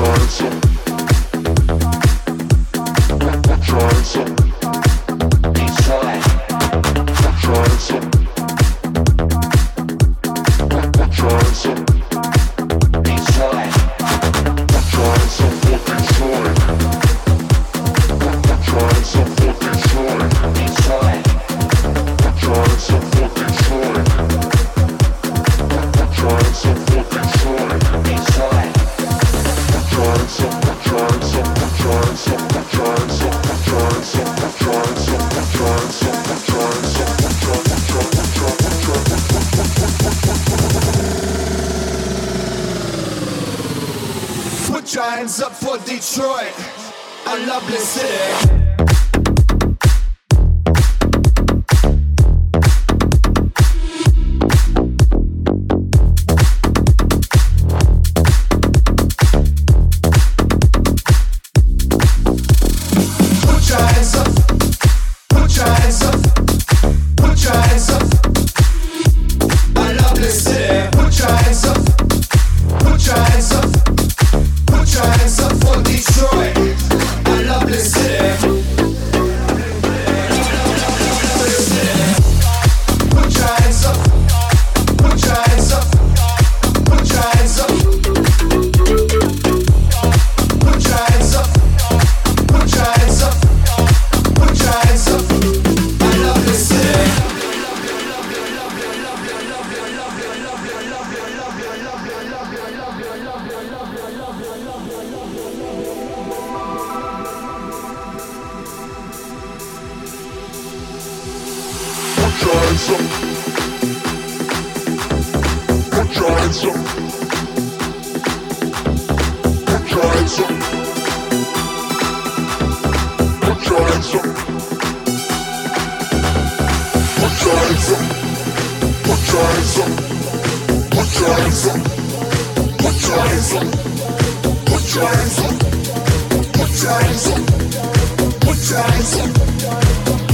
Johnson. hands up for Detroit, a lovely city.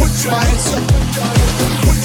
Put your hands up.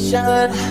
tonight.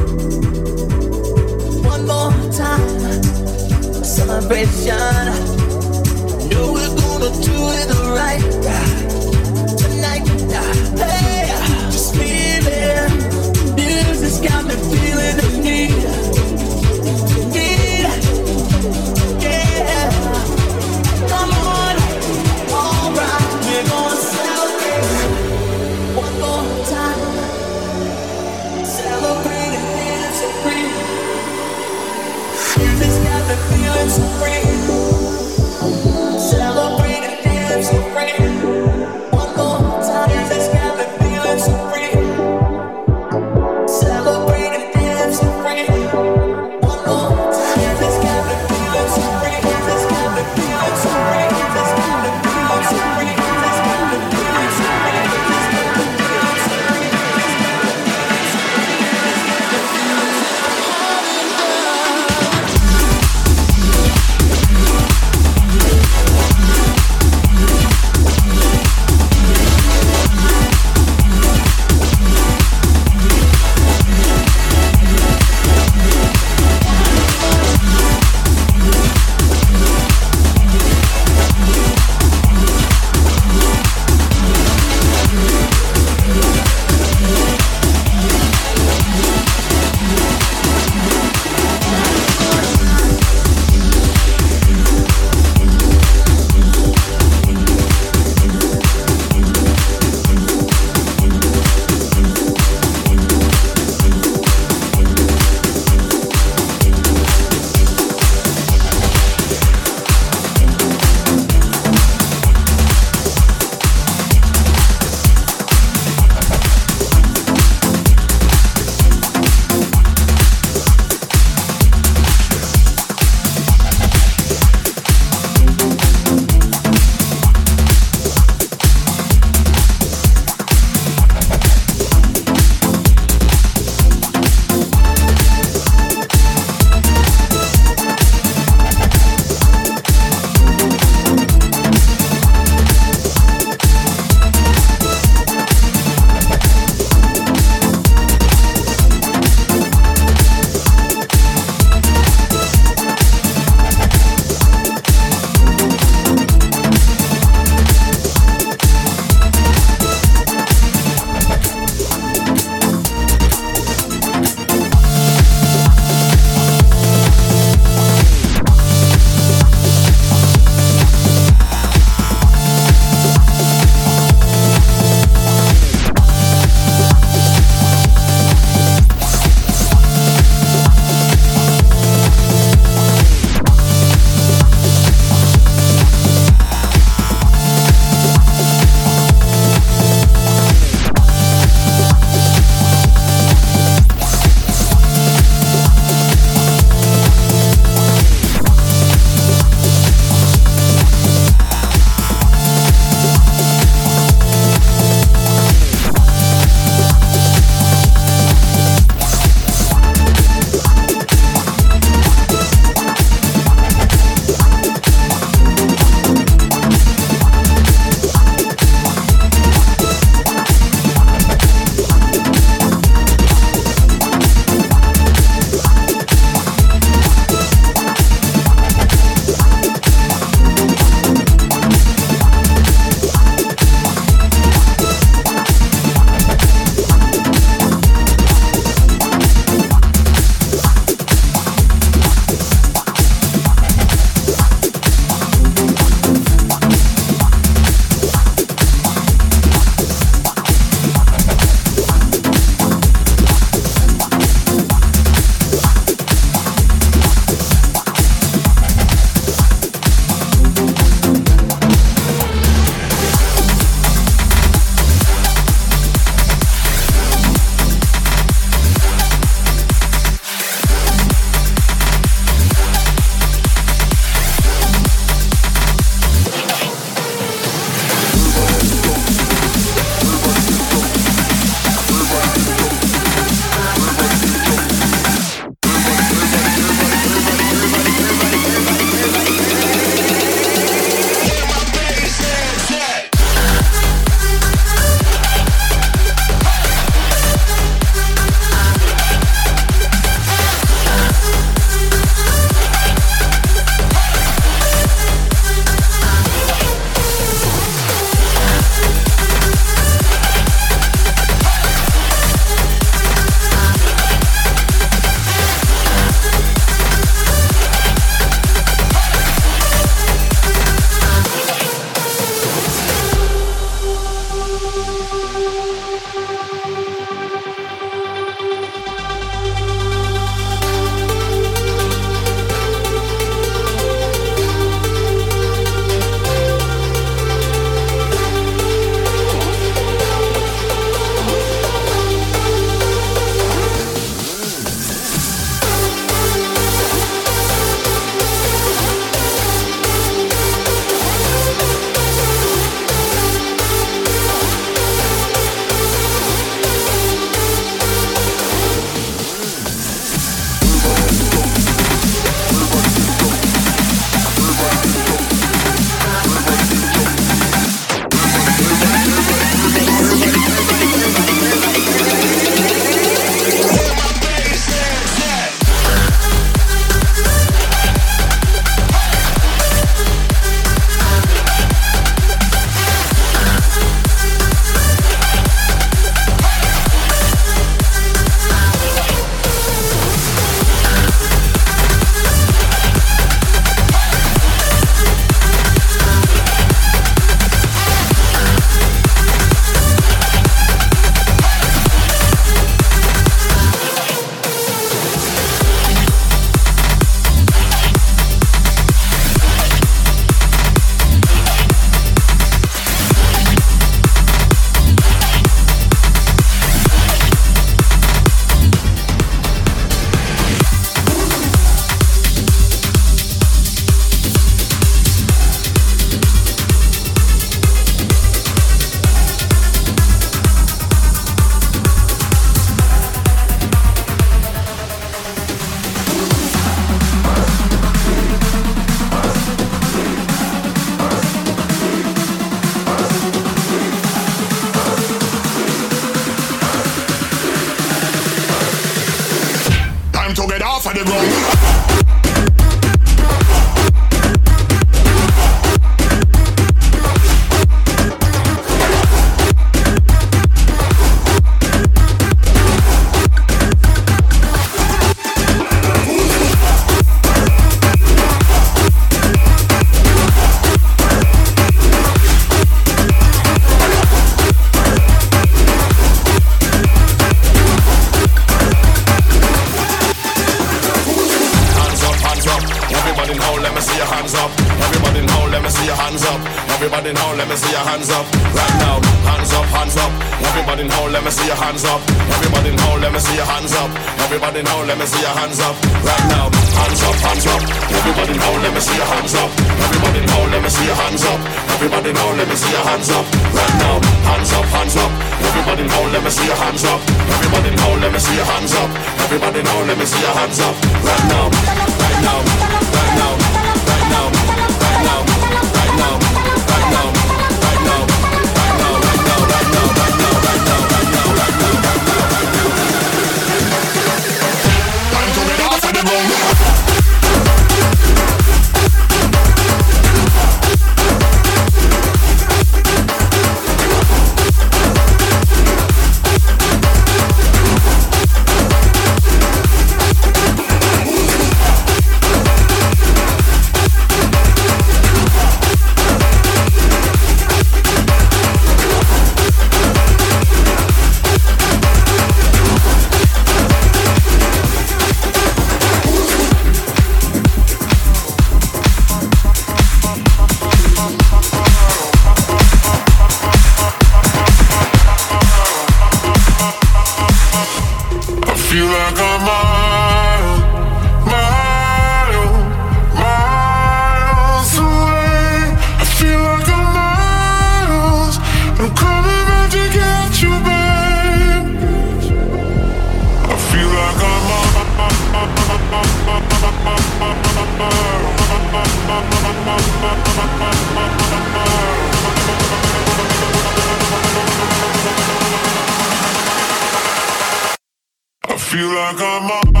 Feel like I'm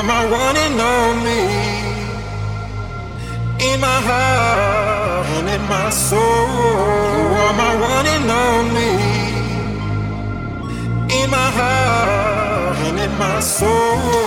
You're my one and only in my heart and in my soul. You are my one and only in my heart and in my soul.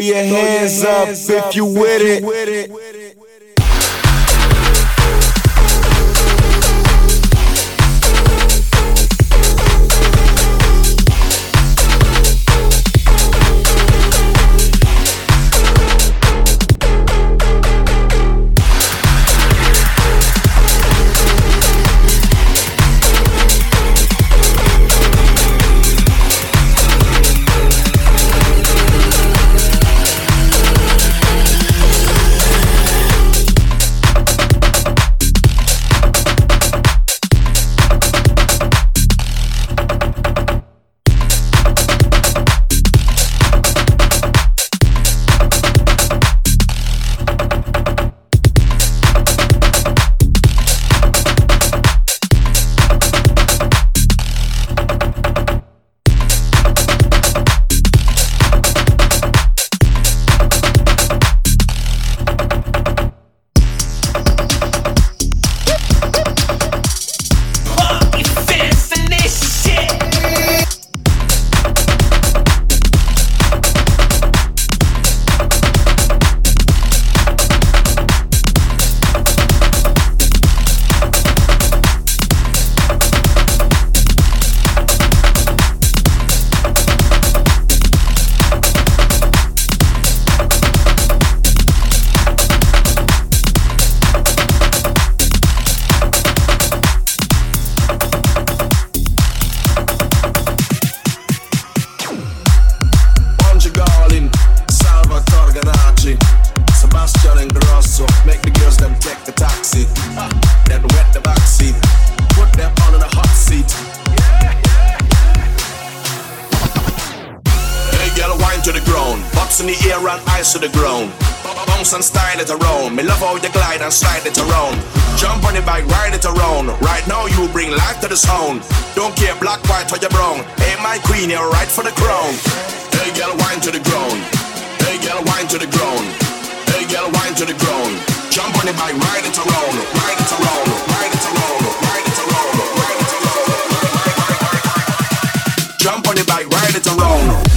Your hands up if you with it. bounce and style it around. Me love how you glide and slide it around. Jump on the bike, ride it around. Right now you bring life to the sound. Don't care black, white or your brown. Hey my queen, you're right for the crown. Hey girl, wine to the ground. Hey girl, wine to the ground. Hey girl, wine to the ground. Jump on the bike, ride it around, ride it around, ride it around, ride it around, ride it around. Jump on the bike, ride it around.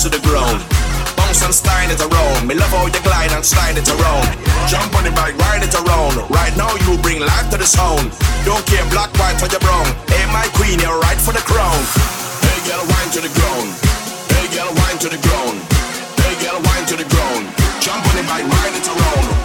to the ground. Bounce and stein it around. Me love how you glide and slide it around. Jump on the bike, ride it around. Right now you bring life to the sound. Don't care black, white or you're brown. Hey my queen, you're right for the crown. Hey girl, wine to the ground. Hey girl, wine to the ground. Hey girl, wine to the ground. Jump on the bike, ride it around.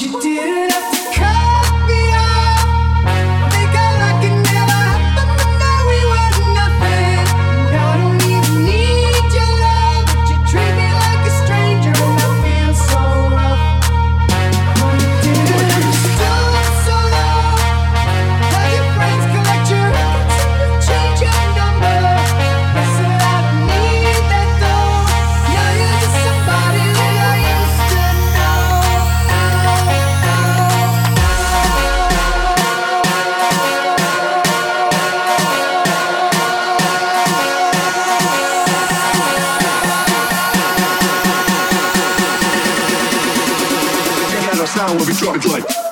You didn't like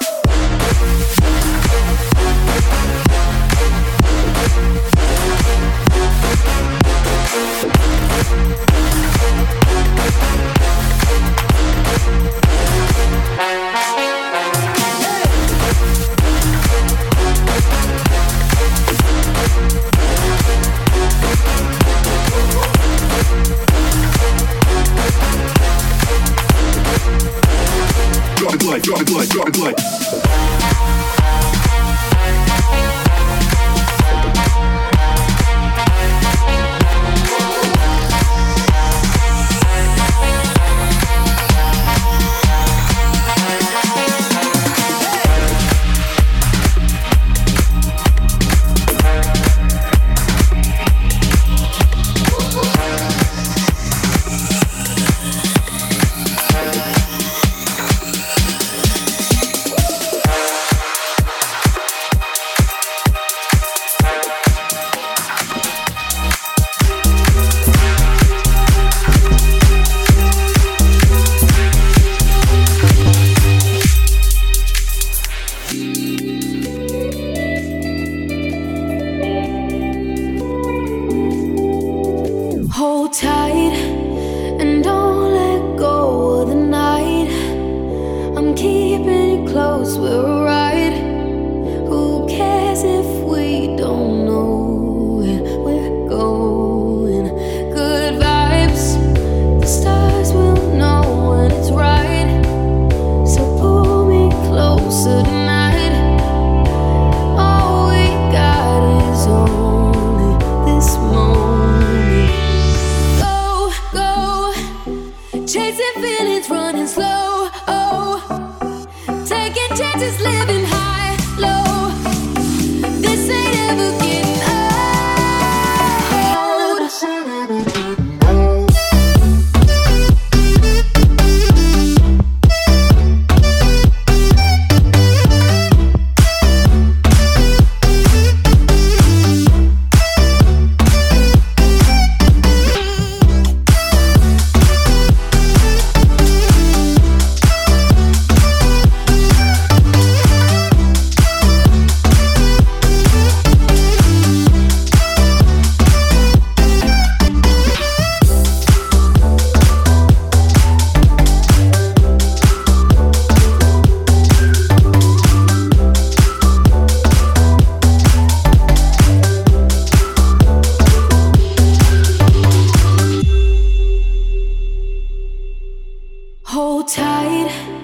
Hold tight